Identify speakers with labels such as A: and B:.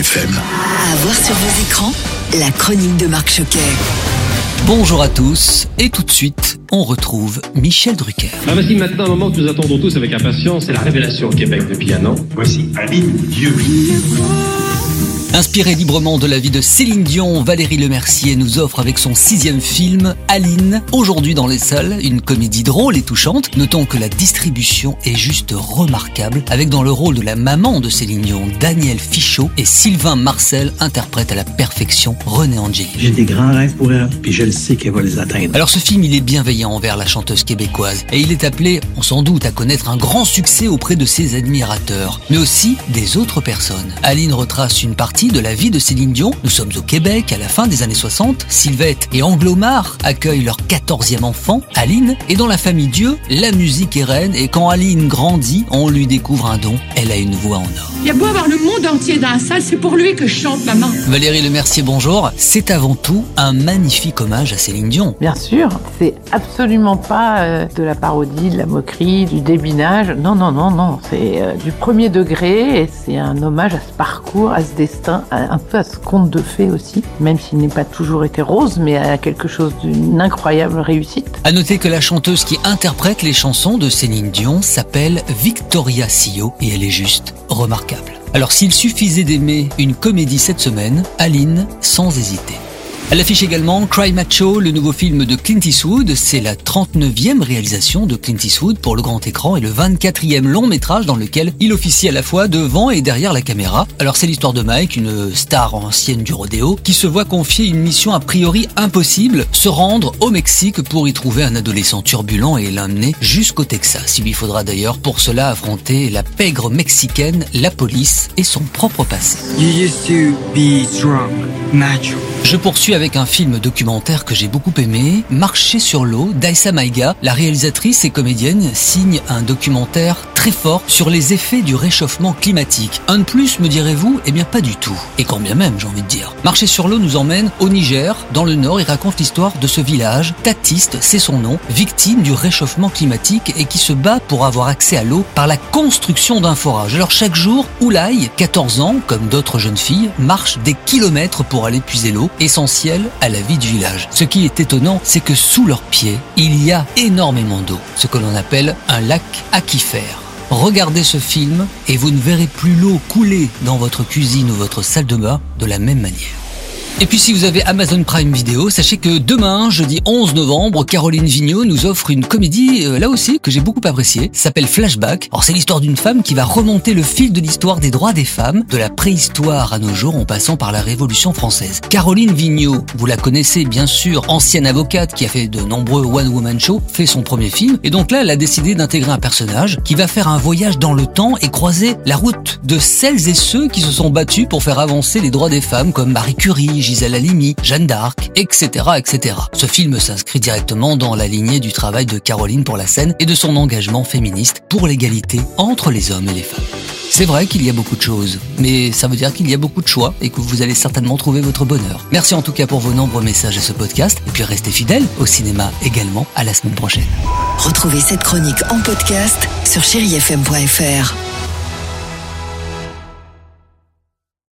A: FM.
B: À voir sur vos écrans, la chronique de Marc Choquet.
C: Bonjour à tous, et tout de suite, on retrouve Michel Drucker.
D: Ah, voici maintenant un moment que nous attendons tous avec impatience, c'est la révélation au Québec depuis un an. Voici Aline Dieu.
C: Inspiré librement de la vie de Céline Dion, Valérie Lemercier nous offre avec son sixième film, Aline, aujourd'hui dans les salles, une comédie drôle et touchante. Notons que la distribution est juste remarquable, avec dans le rôle de la maman de Céline Dion, Daniel Fichot, et Sylvain Marcel interprète à la perfection René Angeli.
E: J'ai des grands rêves pour elle, puis je le sais qu'elle va les atteindre.
C: Alors ce film, il est bienveillant envers la chanteuse québécoise et il est appelé, on s'en doute, à connaître un grand succès auprès de ses admirateurs, mais aussi des autres personnes. Aline retrace une partie de la vie de Céline Dion. Nous sommes au Québec à la fin des années 60. Sylvette et Anglomar accueillent leur 14e enfant, Aline, et dans la famille Dieu, la musique est reine et quand Aline grandit, on lui découvre un don. Elle a une voix en or.
F: Il y a beau avoir le monde entier dans la salle, c'est pour lui que je chante, maman.
C: Valérie Lemercier, bonjour. C'est avant tout un magnifique hommage à Céline Dion.
G: Bien sûr, c'est absolument pas euh, de la parodie, de la moquerie, du débinage. Non, non, non, non. C'est euh, du premier degré et c'est un hommage à ce parcours, à ce destin, un peu à ce conte de fées aussi, même s'il n'est pas toujours été rose, mais à quelque chose d'une incroyable réussite.
C: À noter que la chanteuse qui interprète les chansons de Céline Dion s'appelle Victoria Sio et elle est juste remarquable. Alors s'il suffisait d'aimer une comédie cette semaine, Aline sans hésiter. Elle affiche également Cry Macho, le nouveau film de Clint Eastwood. C'est la 39e réalisation de Clint Eastwood pour le grand écran et le 24e long métrage dans lequel il officie à la fois devant et derrière la caméra. Alors c'est l'histoire de Mike, une star ancienne du rodéo, qui se voit confier une mission a priori impossible, se rendre au Mexique pour y trouver un adolescent turbulent et l'emmener jusqu'au Texas. Il lui faudra d'ailleurs pour cela affronter la pègre mexicaine, la police et son propre passé.
H: You used to be strong, macho.
C: Je poursuis avec un film documentaire que j'ai beaucoup aimé, Marcher sur l'eau, d'Aïssa Maïga. La réalisatrice et comédienne signe un documentaire très fort sur les effets du réchauffement climatique. Un de plus, me direz-vous? Eh bien pas du tout. Et quand bien même, j'ai envie de dire. Marcher sur l'eau nous emmène au Niger, dans le nord, et raconte l'histoire de ce village, Tatiste, c'est son nom, victime du réchauffement climatique et qui se bat pour avoir accès à l'eau par la construction d'un forage. Alors chaque jour, Oulaï, 14 ans, comme d'autres jeunes filles, marche des kilomètres pour aller puiser l'eau, essentielle à la vie du village. Ce qui est étonnant, c'est que sous leurs pieds, il y a énormément d'eau, ce que l'on appelle un lac aquifère. Regardez ce film et vous ne verrez plus l'eau couler dans votre cuisine ou votre salle de bain de la même manière. Et puis si vous avez Amazon Prime Video, sachez que demain, jeudi 11 novembre, Caroline Vigneault nous offre une comédie, euh, là aussi, que j'ai beaucoup appréciée, s'appelle Flashback. Alors c'est l'histoire d'une femme qui va remonter le fil de l'histoire des droits des femmes, de la préhistoire à nos jours en passant par la Révolution française. Caroline Vigneault, vous la connaissez bien sûr, ancienne avocate qui a fait de nombreux one-woman shows, fait son premier film, et donc là elle a décidé d'intégrer un personnage qui va faire un voyage dans le temps et croiser la route de celles et ceux qui se sont battus pour faire avancer les droits des femmes comme Marie Curie, Gisèle Halimi, Jeanne d'Arc, etc., etc. Ce film s'inscrit directement dans la lignée du travail de Caroline pour la scène et de son engagement féministe pour l'égalité entre les hommes et les femmes. C'est vrai qu'il y a beaucoup de choses, mais ça veut dire qu'il y a beaucoup de choix et que vous allez certainement trouver votre bonheur. Merci en tout cas pour vos nombreux messages à ce podcast et puis restez fidèles au cinéma également. À la semaine prochaine.
B: Retrouvez cette chronique en podcast sur chérifm.fr.